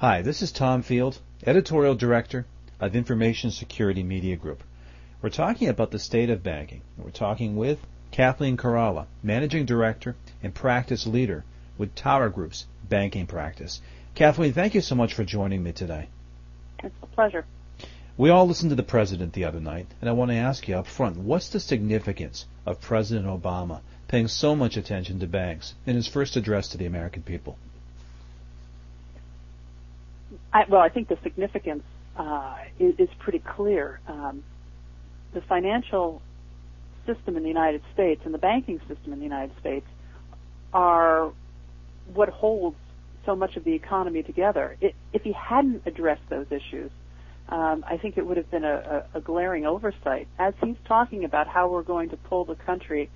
Hi, this is Tom Field, Editorial Director of Information Security Media Group. We're talking about the state of banking. We're talking with Kathleen Khirallah, Managing Director and Practice Leader with Tower Group's Banking Practice. Kathleen, thank you so much for joining me today. It's a pleasure. We all listened to the President the other night, and I want to ask you up front, what's the significance of President Obama paying so much attention to banks in his first address to the American people? I, well, I think the significance uh, is, is, pretty clear. Um, the financial system in the United States and the banking system in the United States are what holds so much of the economy together. It, if he hadn't addressed those issues, um, I think it would have been a, a, a glaring oversight. As he's talking about how we're going to pull the country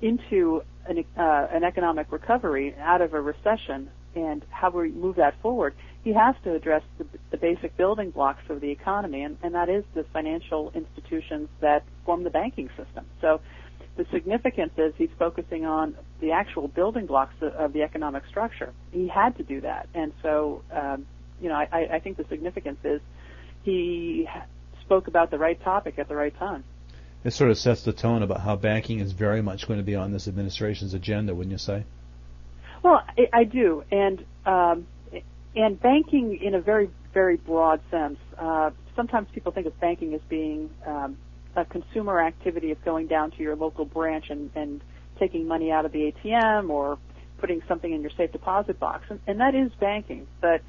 into an, uh, an economic recovery out of a recession and how we move that forward, he has to address the, the basic building blocks of the economy, and, and that is the financial institutions that form the banking system. So the significance is he's focusing on the actual building blocks of, the economic structure. He had to do that, and so um, you know I, I think the significance is he spoke about the right topic at the right time. It sort of sets the tone about how banking is very much going to be on this administration's agenda, wouldn't you say? Well, I, I do, and um, and banking in a very very broad sense. Uh, sometimes people think of banking as being um, a consumer activity of going down to your local branch and, and taking money out of the ATM or putting something in your safe deposit box, and, and that is banking. But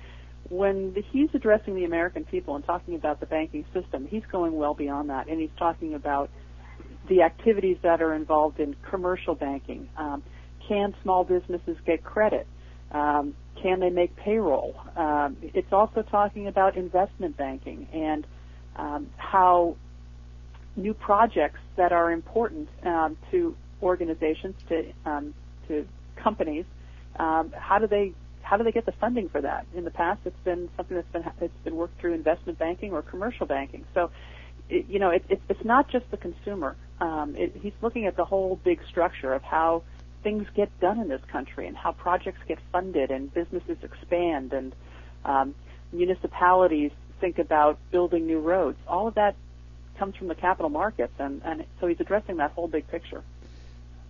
when the, he's addressing the American people and talking about the banking system, he's going well beyond that, and he's talking about the activities that are involved in commercial banking. Um, can small businesses get credit? Um, can they make payroll? Um, it's also talking about investment banking and um, how new projects that are important um, to organizations, to um, to companies, um, how do they how do they get the funding for that? In the past, it's been something that's been it's been worked through investment banking or commercial banking. So, it, you know, it, it, it's not just the consumer. Um, he's looking at the whole big structure of how things get done in this country and how projects get funded and businesses expand and um, municipalities think about building new roads. All of that comes from the capital markets, and, and so he's addressing that whole big picture.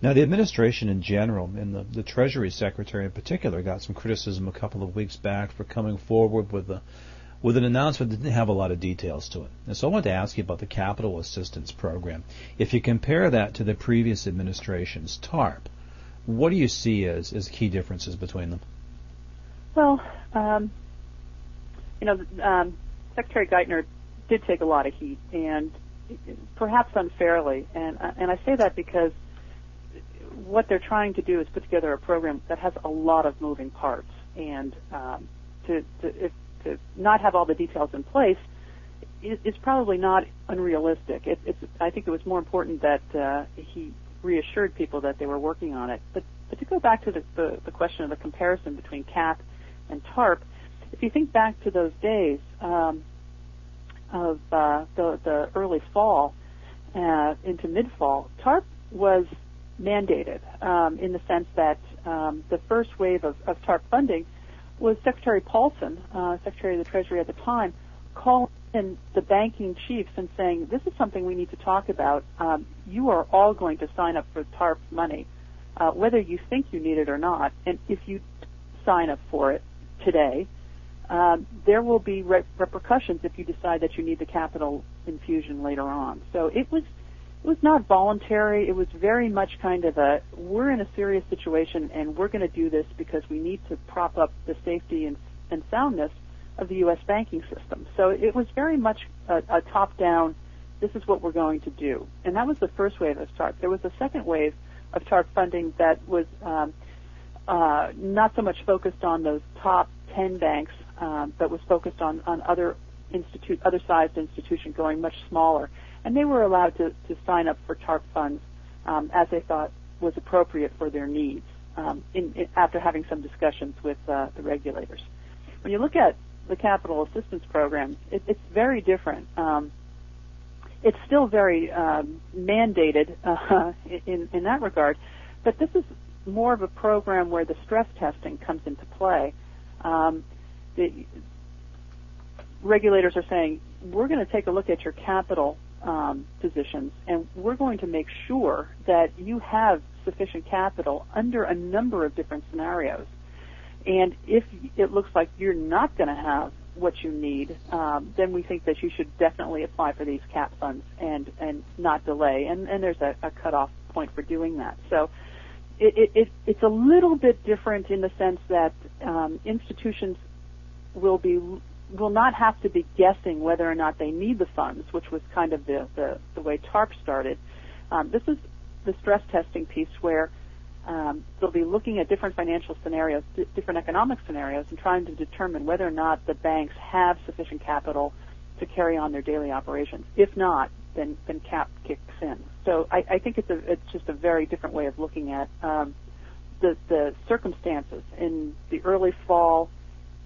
Now, the administration in general, and the, the Treasury Secretary in particular, got some criticism a couple of weeks back for coming forward with a with an announcement that didn't have a lot of details to it. And so I wanted to ask you about the Capital Assistance Program. If you compare that to the previous administration's TARP, what do you see as, as key differences between them? Well, um, you know, um, Secretary Geithner did take a lot of heat, and perhaps unfairly. And uh, and I say that because what they're trying to do is put together a program that has a lot of moving parts, and um, to to, if, to not have all the details in place is, probably not unrealistic. It, it's I think it was more important that uh, he reassured people that they were working on it. But but to go back to the, the, the question of the comparison between CAP and TARP, if you think back to those days, um, of uh, the, the early fall uh, into mid-fall, TARP was mandated um, in the sense that um, the first wave of, of, TARP funding was Secretary Paulson, uh, Secretary of the Treasury at the time, calling in the banking chiefs and saying, "This is something we need to talk about. Um, you are all going to sign up for TARP money, uh, whether you think you need it or not. And if you sign up for it today, um, there will be re- repercussions if you decide that you need the capital infusion later on. So it was it was not voluntary. It was very much kind of a we're in a serious situation and we're going to do this because we need to prop up the safety and, and soundness of the U.S. banking system. So it was very much a, a top-down. This is what we're going to do, and that was the first wave of TARP. There was a second wave of TARP funding that was um, uh, not so much focused on those top 10 banks um, but was focused on, on other institute, other sized institutions going much smaller. And they were allowed to, to sign up for TARP funds um, as they thought was appropriate for their needs um, in, in, after having some discussions with uh, the regulators. When you look at the capital assistance program, it, it's very different. Um, it's still very um, mandated uh, in, in that regard, but this is more of a program where the stress testing comes into play. Um, the regulators are saying we're going to take a look at your capital um, positions, and we're going to make sure that you have sufficient capital under a number of different scenarios. And if it looks like you're not going to have what you need, um, then we think that you should definitely apply for these cap funds and and not delay. And and there's a, a cutoff point for doing that. So it, it, it it's a little bit different in the sense that um, institutions will be will not have to be guessing whether or not they need the funds, which was kind of the, the, the way TARP started. Um, this is the stress testing piece where um, they'll be looking at different financial scenarios, d- different economic scenarios, and trying to determine whether or not the banks have sufficient capital to carry on their daily operations. If not, then then cap kicks in. So I, I think it's a it's just a very different way of looking at um, the the circumstances in the early fall.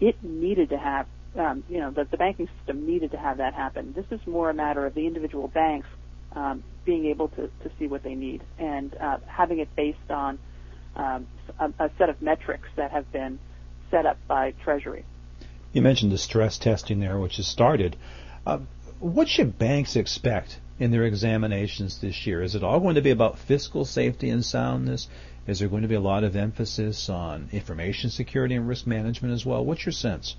It needed to have um, you know, the, the banking system needed to have that happen. This is more a matter of the individual banks um, being able to, to see what they need and uh, having it based on um, a, a set of metrics that have been set up by Treasury. You mentioned the stress testing there, which has started. Uh, what should banks expect in their examinations this year? Is it all going to be about fiscal safety and soundness? Is there going to be a lot of emphasis on information security and risk management as well? What's your sense?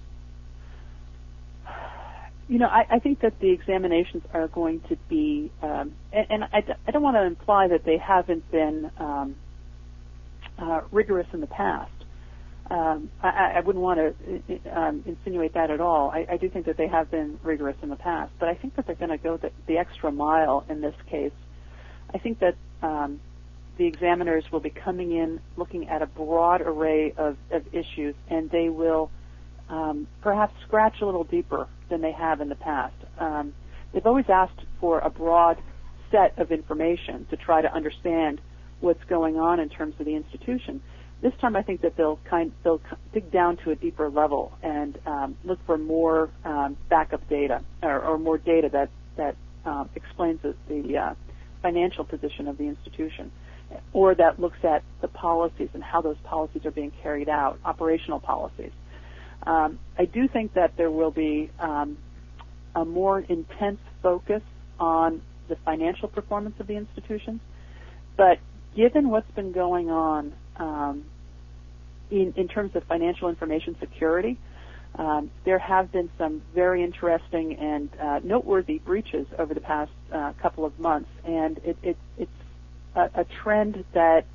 You know, I, I think that the examinations are going to be, um, and, and I, I don't want to imply that they haven't been um, uh, rigorous in the past. Um, I, I wouldn't want to um, insinuate that at all. I, I do think that they have been rigorous in the past, but I think that they're going to go the, the extra mile in this case. I think that um, the examiners will be coming in looking at a broad array of, of issues, and they will um, perhaps scratch a little deeper than they have in the past. Um, they've always asked for a broad set of information to try to understand what's going on in terms of the institution. This time, I think that they'll kind they'll dig down to a deeper level and um, look for more um, backup data or, or, more data that that um, explains the, the uh, financial position of the institution, or that looks at the policies and how those policies are being carried out, operational policies. Um, I do think that there will be um, a more intense focus on the financial performance of the institutions, but given what's been going on um, in, in, terms of financial information security, um, there have been some very interesting and uh, noteworthy breaches over the past uh, couple of months, and it, it, it's a, a, trend that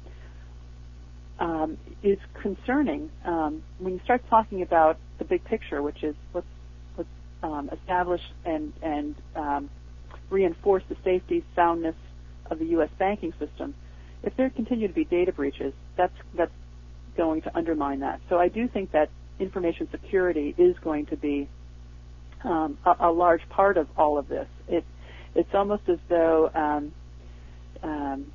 um, is concerning um, when you start talking about the big picture, which is let's, let's um, establish and, and um, reinforce the safety, soundness of the U.S. banking system. If there continue to be data breaches, that's that's going to undermine that. So I do think that information security is going to be um, a, a, large part of all of this. It, it's almost as though um, um,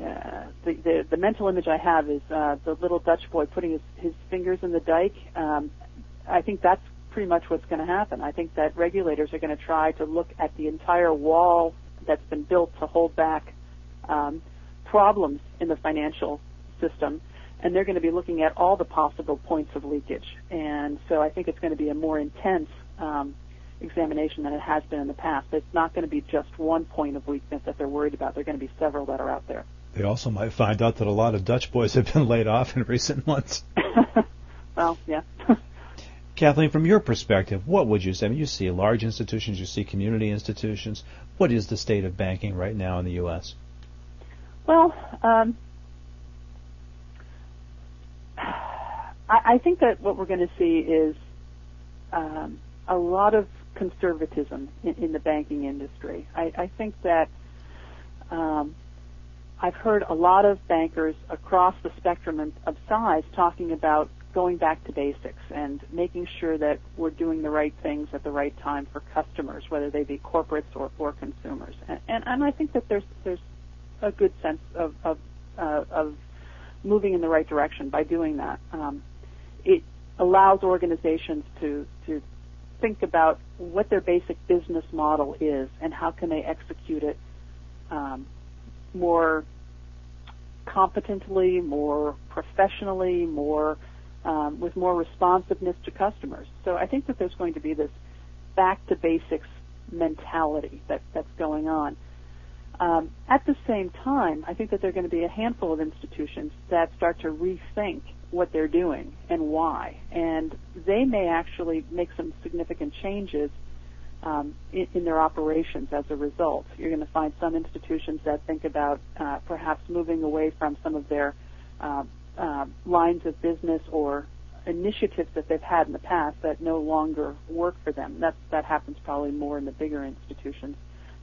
uh, the, the, the mental image I have is uh, the little Dutch boy putting his, his fingers in the dike. Um, I think that's pretty much what's going to happen. I think that regulators are going to try to look at the entire wall that's been built to hold back um, problems in the financial system, and they're going to be looking at all the possible points of leakage. And so I think it's going to be a more intense um, examination than it has been in the past. It's not going to be just one point of weakness that they're worried about. There are going to be several that are out there. They also might find out that a lot of Dutch boys have been laid off in recent months. well, yeah. Kathleen, from your perspective, what would you say? I mean, you see large institutions, you see community institutions. What is the state of banking right now in the U.S.? Well, um, I, I, think that what we're going to see is um, a lot of conservatism in, in the banking industry. I, I think that um, I've heard a lot of bankers across the spectrum of size talking about going back to basics and making sure that we're doing the right things at the right time for customers, whether they be corporates or for consumers. And, and, and I think that there's there's a good sense of of, uh, of moving in the right direction by doing that. Um, it allows organizations to to think about what their basic business model is and how can they execute it um, more competently, more professionally, more um, with more responsiveness to customers. So I think that there's going to be this back to basics mentality that, that's going on. Um, at the same time, I think that there are going to be a handful of institutions that start to rethink what they're doing and why, and they may actually make some significant changes um, in, in, their operations as a result. You're going to find some institutions that think about uh, perhaps moving away from some of their uh, uh, lines of business or initiatives that they've had in the past that no longer work for them. That that happens probably more in the bigger institutions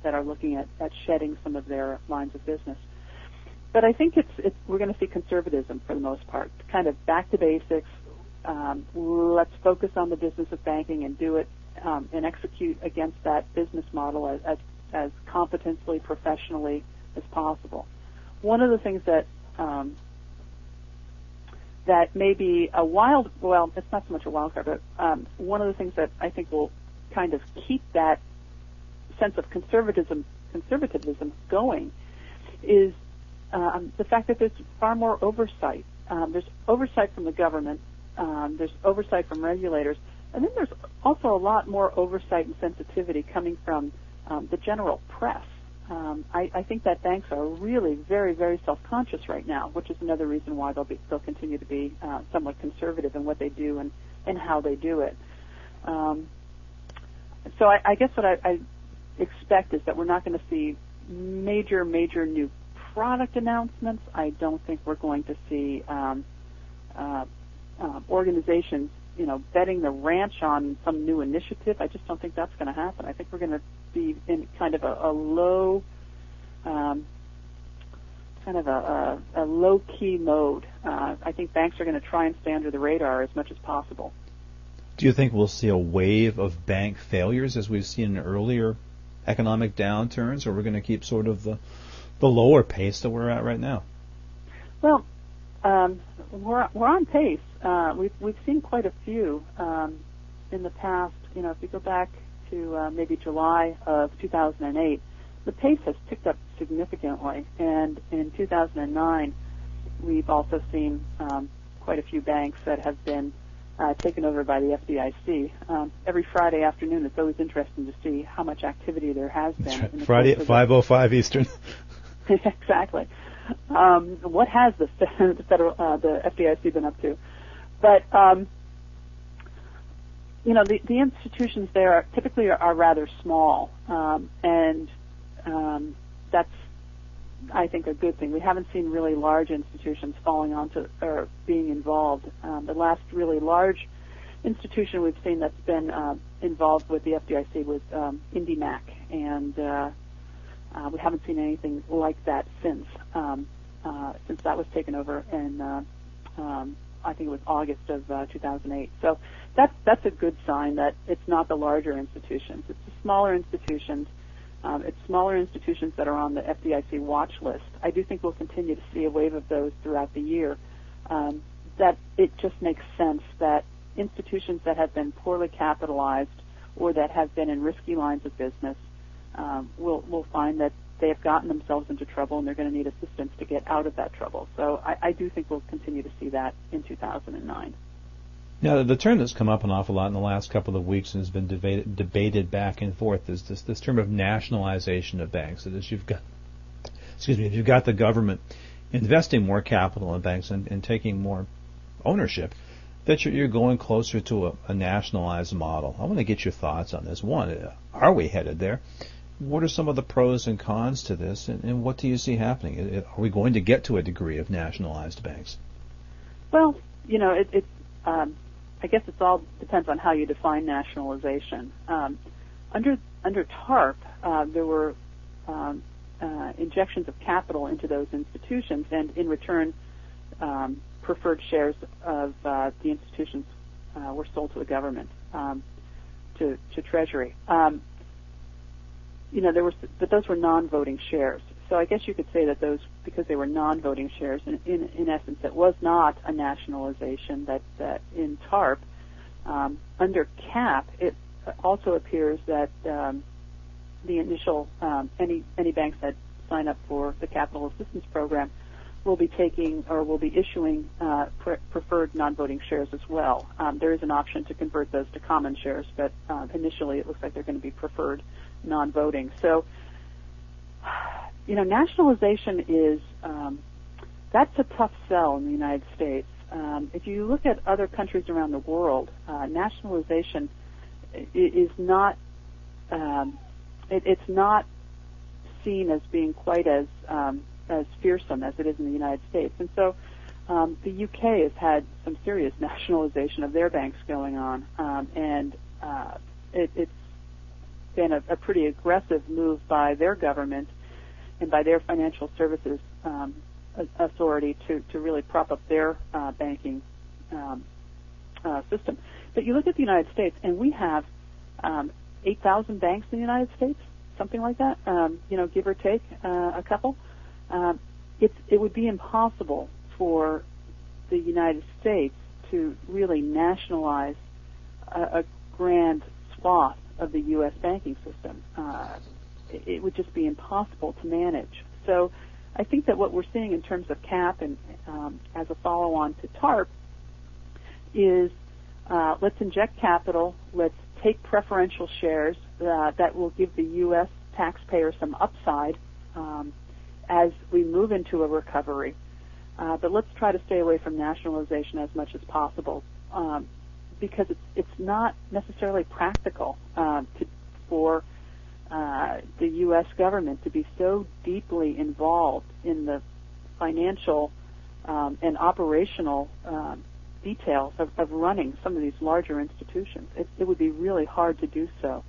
that are looking at, at shedding some of their lines of business. But I think it's, it's we're going to see conservatism for the most part, kind of back to basics. Um, let's focus on the business of banking and do it um, and execute against that business model as, as, as competently, professionally as possible. One of the things that um, that may be a wild, well, it's not so much a wild card, but um, one of the things that I think will kind of keep that sense of conservatism conservatism going is um, the fact that there's far more oversight. Um, there's oversight from the government. Um, there's oversight from regulators, and then there's also a lot more oversight and sensitivity coming from um, the general press. Um, I, I think that banks are really very, very self-conscious right now, which is another reason why they'll be they'll continue to be uh, somewhat conservative in what they do and and how they do it. Um, so I, I guess what I, I expect is that we're not going to see major, major new product announcements. I don't think we're going to see um, uh, uh, organizations, you know, betting the ranch on some new initiative. I just don't think that's going to happen. I think we're going to be in kind of a, a low, um, kind of a, a, a low key mode. Uh, I think banks are going to try and stay under the radar as much as possible. Do you think we'll see a wave of bank failures as we've seen in earlier economic downturns, or we're going to keep sort of the the lower pace that we're at right now? Well, um, we're we're on pace. Uh, we've we've seen quite a few um, in the past. You know, if you go back to uh, maybe July of 2008, the pace has picked up significantly, and in 2009, we've also seen um, quite a few banks that have been uh, taken over by the FDIC. Um, every Friday afternoon, it's always interesting to see how much activity there has been. Right. Friday at 5:05 Eastern. exactly. Um, what has the, the federal uh, the FDIC been up to? But um, you know, the, the institutions there are, typically are, are rather small, um, and um, that's I think, a good thing. We haven't seen really large institutions falling onto or being involved. Um, the last really large institution we've seen that's been uh, involved with the FDIC was um, IndyMac, and uh, uh, we haven't seen anything like that since um, uh, since that was taken over in uh, um, I think it was August of uh, 2008. So that's that's a good sign that it's not the larger institutions; it's the smaller institutions um, it's smaller institutions that are on the FDIC watch list. I do think we'll continue to see a wave of those throughout the year. Um, that it just makes sense that institutions that have been poorly capitalized or that have been in risky lines of business um, will will find that they have gotten themselves into trouble and they're going to need assistance to get out of that trouble. So I, I do think we'll continue to see that in 2009. Now, the term that's come up an awful lot in the last couple of weeks and has been debated, debated back and forth is this, this term of nationalization of banks. That is, you've got, excuse me, if you've got the government investing more capital in banks and, and taking more ownership, that you're, you're going closer to a, a, nationalized model. I want to get your thoughts on this. One, are we headed there? What are some of the pros and cons to this, and, and what do you see happening? Are we going to get to a degree of nationalized banks? Well, you know, it, it's um, I guess it all depends on how you define nationalization. Um, under under TARP, uh, there were um, uh, injections of capital into those institutions, and in return, um, preferred shares of uh, the institutions uh, were sold to the government, um, to to Treasury. Um, you know, there was, but those were non-voting shares. So I guess you could say that those, because they were non-voting shares, in, in, in essence, it was not a nationalization. That, that in TARP, um, under CAP, it also appears that um, the initial um, any any banks that sign up for the capital assistance program will be taking or will be issuing uh, pre- preferred non-voting shares as well. Um, there is an option to convert those to common shares, but uh, initially it looks like they're going to be preferred non-voting. So, you know, nationalization is um, that's a tough sell in the United States. Um, if you look at other countries around the world, uh, nationalization is not um, it, it's not seen as being quite as um, as fearsome as it is in the United States. And so um, the UK has had some serious nationalization of their banks going on, um, and uh, it, it's been a, a pretty aggressive move by their government and by their financial services um, authority to, to really prop up their uh, banking um, uh, system. But you look at the United States, and we have um, 8,000 banks in the United States, something like that, um, you know, give or take uh, a couple. Um, it's, it would be impossible for the United States to really nationalize a, a grand swath of the U.S. banking system. Uh, it, would just be impossible to manage. So I think that what we're seeing in terms of CAP and um, as a follow-on to TARP is uh, let's inject capital, let's take preferential shares uh, that will give the U.S. taxpayer some upside um, as we move into a recovery. Uh, but let's try to stay away from nationalization as much as possible um, because it's, it's not necessarily practical uh, to, for uh, the U.S. government to be so deeply involved in the financial um, and operational um, details of, of, running some of these larger institutions. It, it, would be really hard to do so.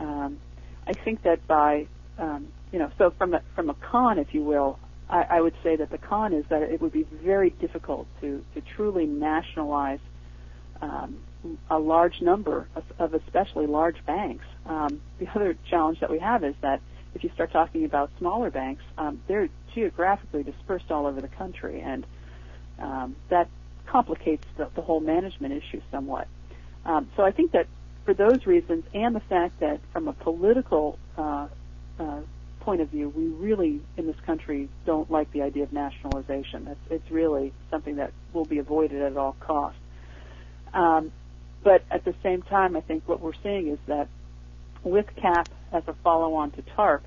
Um, I think that by um, you know, so from a, from a con, if you will, I, I would say that the con is that it would be very difficult to, to truly nationalize um, a large number of, of especially large banks. Um, the other challenge that we have is that if you start talking about smaller banks, um, they're geographically dispersed all over the country, and um, that complicates the, the whole management issue somewhat. Um, so I think that for those reasons, and the fact that from a political uh, uh, point of view, we really in this country don't like the idea of nationalization. It's, it's really something that will be avoided at all costs. Um, but at the same time, I think what we're seeing is that with CAP as a follow-on to TARP,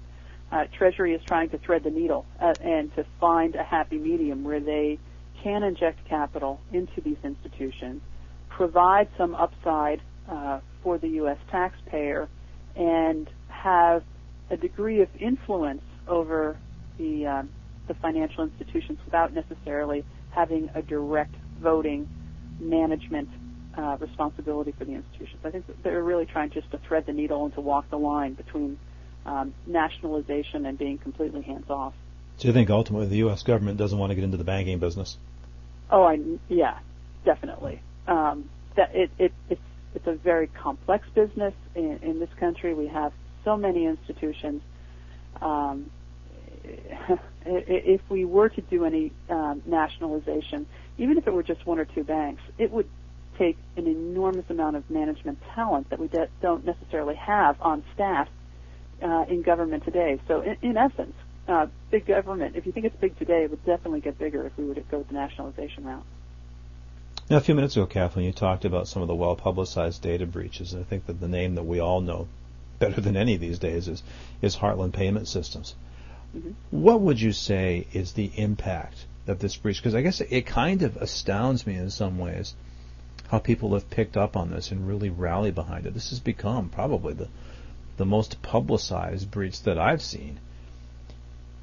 uh, Treasury is trying to thread the needle uh, and to find a happy medium where they can inject capital into these institutions, provide some upside uh, for the U.S. taxpayer, and have a degree of influence over the um, the financial institutions without necessarily having a direct voting management uh, responsibility for the institutions. I think they're really trying just to thread the needle and to walk the line between um, nationalization and being completely hands off. So you think ultimately the U.S. government doesn't want to get into the banking business? Oh, I yeah, definitely. Um, that it, it it's it's a very complex business in, in this country. We have so many institutions. Um, if we were to do any um, nationalization, even if it were just one or two banks, it would take an enormous amount of management talent that we de- don't necessarily have on staff uh, in government today. So, in, in essence, uh, big government, if you think it's big today, it would definitely get bigger if we were to go the nationalization route. Now, a few minutes ago, Kathleen, you talked about some of the well-publicized data breaches, and I think that the name that we all know better than any these days is is Heartland Payment Systems. Mm-hmm. What would you say is the impact of this breach? Because I guess it kind of astounds me in some ways how people have picked up on this and really rally behind it. This has become probably the the most publicized breach that I've seen.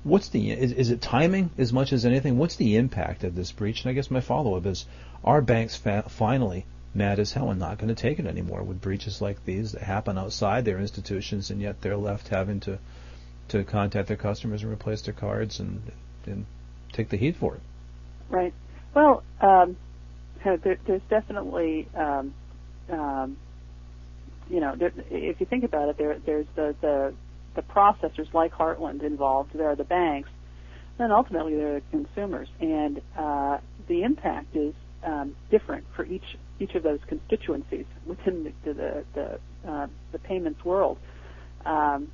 What's the is, is it timing as much as anything? What's the impact of this breach? And I guess my follow up is: Are banks fa- finally mad as hell and not going to take it anymore with breaches like these that happen outside their institutions, and yet they're left having to to contact their customers and replace their cards and and take the heat for it. Right. Well, um, there, there's definitely, um, um, you know, there, if you think about it, there, there's the, the the processors like Heartland involved. There are the banks, and ultimately there are the consumers, and uh, the impact is um, different for each each of those constituencies within the the the, uh, the payments world. Um,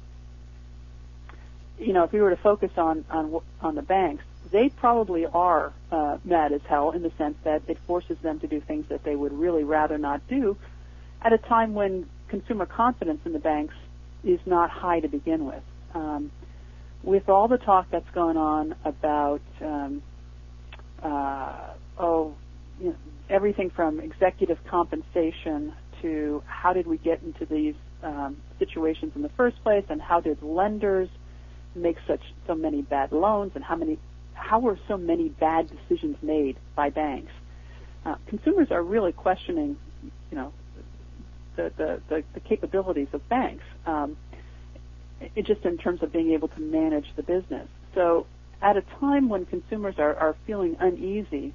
you know, if we were to focus on on on the banks, they probably are uh, mad as hell in the sense that it forces them to do things that they would really rather not do at a time when consumer confidence in the banks is not high to begin with. Um, with all the talk that's going on about um, uh, oh, you know, everything from executive compensation to how did we get into these um, situations in the first place, and how did lenders make such so many bad loans, and how many how were so many bad decisions made by banks? Uh, consumers are really questioning, you know, the the, the, the capabilities of banks, um, it, just in terms of being able to manage the business. So, at a time when consumers are, are feeling uneasy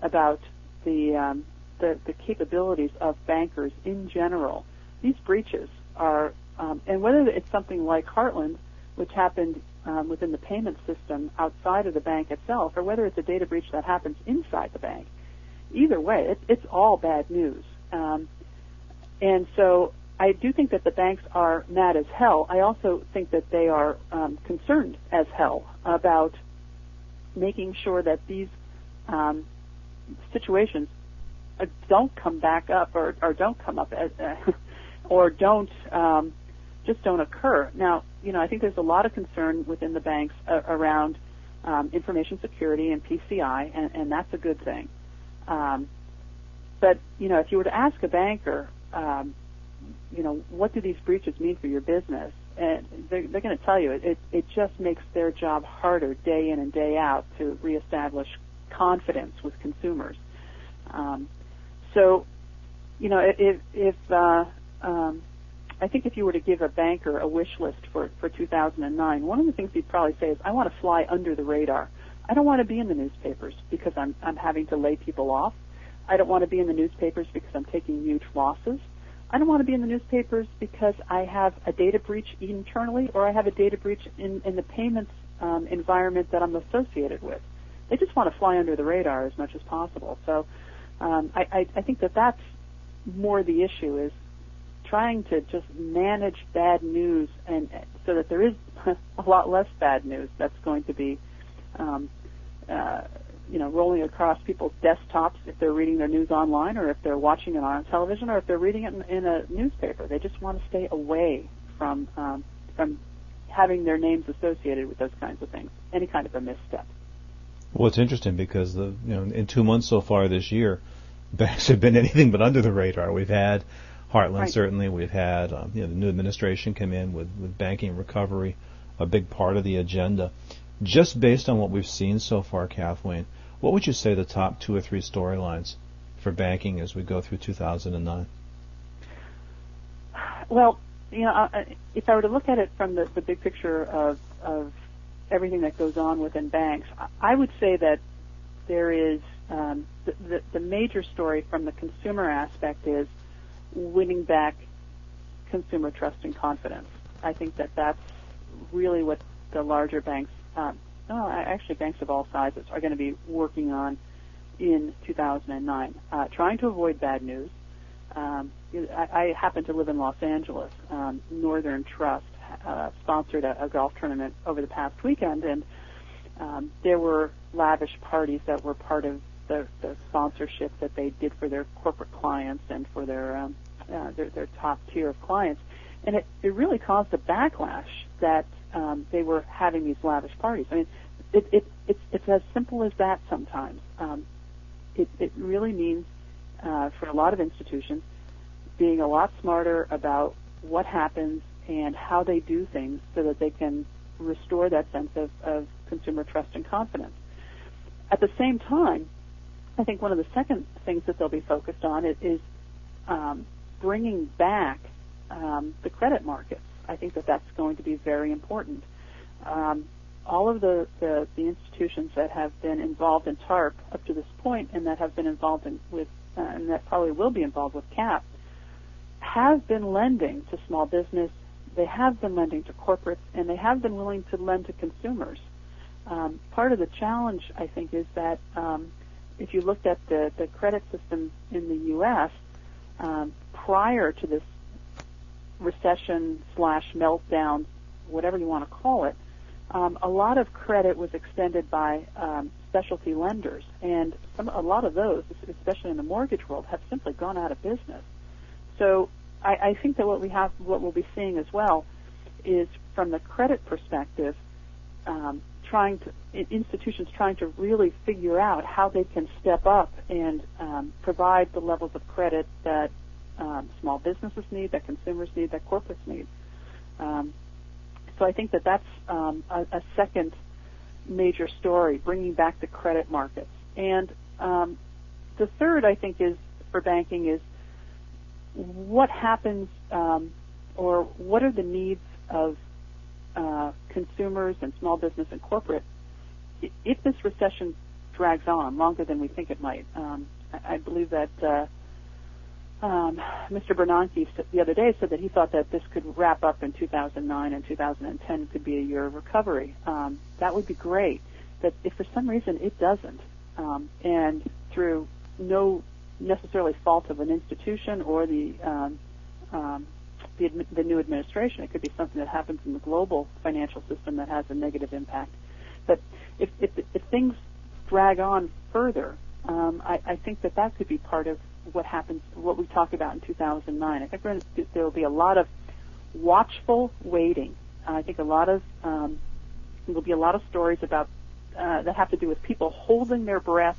about the, um, the the capabilities of bankers in general, these breaches are, um, and whether it's something like Heartland, which happened um, within the payment system outside of the bank itself, or whether it's a data breach that happens inside the bank. Either way, it, it's all bad news. Um, and so I do think that the banks are mad as hell. I also think that they are um, concerned as hell about making sure that these um, situations uh, don't come back up or, or don't come up as, uh, or don't um, just don't occur. Now, you know, I think there's a lot of concern within the banks uh, around um, information security and PCI, and, and that's a good thing. Um, but you know, if you were to ask a banker, um, you know, what do these breaches mean for your business? And they're, they're going to tell you it, it, it just makes their job harder day in and day out to reestablish confidence with consumers. Um, so, you know, if, if uh, um, I think if you were to give a banker a wish list for, for 2009, one of the things he'd probably say is, I want to fly under the radar. I don't want to be in the newspapers because I'm, I'm having to lay people off. I don't want to be in the newspapers because I'm taking huge losses. I don't want to be in the newspapers because I have a data breach internally or I have a data breach in, in the payments um, environment that I'm associated with. They just want to fly under the radar as much as possible. So um, I, I, I think that that's more the issue is trying to just manage bad news and so that there is a lot less bad news that's going to be um, uh, you know rolling across people's desktops if they're reading their news online or if they're watching it on television or if they're reading it in, in a newspaper. They just want to stay away from um, from having their names associated with those kinds of things any kind of a misstep. Well it's interesting because the you know in two months so far this year banks have been anything but under the radar. We've had Heartland right. certainly. We've had um, you know, the new administration come in with, with banking recovery, a big part of the agenda. Just based on what we've seen so far, Kathleen, what would you say the top two or three storylines for banking as we go through 2009? Well, you know, if I were to look at it from the, the big picture of, of everything that goes on within banks, I would say that there is um, the, the, the major story from the consumer aspect is winning back consumer trust and confidence. I think that that's really what the larger banks, um, actually banks of all sizes, are going to be working on in 2009, uh, trying to avoid bad news. Um, I, I happen to live in Los Angeles. Um, Northern Trust uh, sponsored a, a golf tournament over the past weekend, and um, there were lavish parties that were part of the, the sponsorship that they did for their corporate clients and for their um, uh, their, their top tier of clients, and it, it really caused a backlash that um, they were having these lavish parties. I mean, it, it, it's it's as simple as that. Sometimes um, it it really means uh, for a lot of institutions being a lot smarter about what happens and how they do things so that they can restore that sense of, of consumer trust and confidence. At the same time, I think one of the second things that they'll be focused on is, is um, bringing back um, the credit markets. I think that that's going to be very important. Um, all of the, the, the, institutions that have been involved in TARP up to this point and that have been involved in, with, uh, and that probably will be involved with CAP, have been lending to small business, they have been lending to corporates, and they have been willing to lend to consumers. Um, part of the challenge, I think, is that um, if you looked at the, the credit system in the U.S. Um, prior to this recession slash meltdown, whatever you want to call it, um, a lot of credit was extended by um, specialty lenders, and some, a lot of those, especially in the mortgage world, have simply gone out of business. So I, I think that what we have, what we'll be seeing as well, is from the credit perspective, um, trying to institutions trying to really figure out how they can step up and um, provide the levels of credit that um, small businesses need, that consumers need, that corporates need. Um, so I think that that's um, a, a, second major story, bringing back the credit markets. And um, the third, I think, is for banking is what happens um, or what are the needs of uh, consumers and small business and corporate if this recession drags on longer than we think it might. Um, I, believe that uh, um, Mr. Bernanke the other day said that he thought that this could wrap up in 2009 and 2010 could be a year of recovery. Um, that would be great. But if for some reason it doesn't, um, and through no necessarily fault of an institution or the um, um, the, the new administration, it could be something that happens in the global financial system that has a negative impact. But if if, if things drag on further, um, I, I think that that could be part of what happens, what we talked about in 2009. I think there will be a lot of watchful waiting. Uh, I think a lot of um, there will be a lot of stories about uh, that have to do with people holding their breath,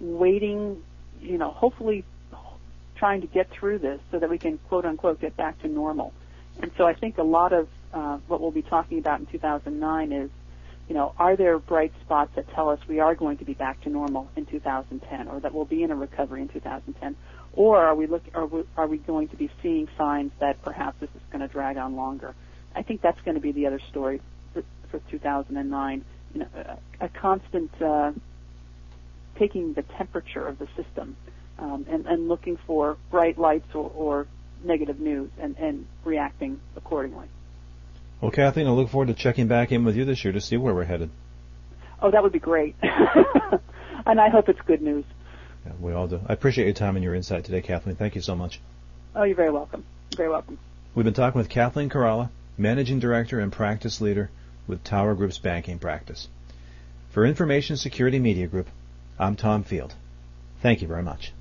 waiting, you know, hopefully trying to get through this so that we can quote unquote get back to normal. And so I think a lot of uh, what we'll be talking about in 2009 is you know, are there bright spots that tell us we are going to be back to normal in 2010 or that we'll be in a recovery in 2010? Or are we look, are we, are we going to be seeing signs that perhaps this is going to drag on longer? I think that's going to be the other story for, for 2009. You know, a, a constant uh, taking the temperature of the system um, and, and looking for bright lights or, or negative news and, and reacting accordingly. Well, Kathleen, I look forward to checking back in with you this year to see where we're headed. Oh, that would be great. and I hope it's good news. Yeah, we all do. I appreciate your time and your insight today, Kathleen. Thank you so much. Oh, you're very welcome. Very welcome. We've been talking with Kathleen Khirallah, Managing Director and Practice Leader with Tower Group's Banking Practice. For Information Security Media Group, I'm Tom Field. Thank you very much.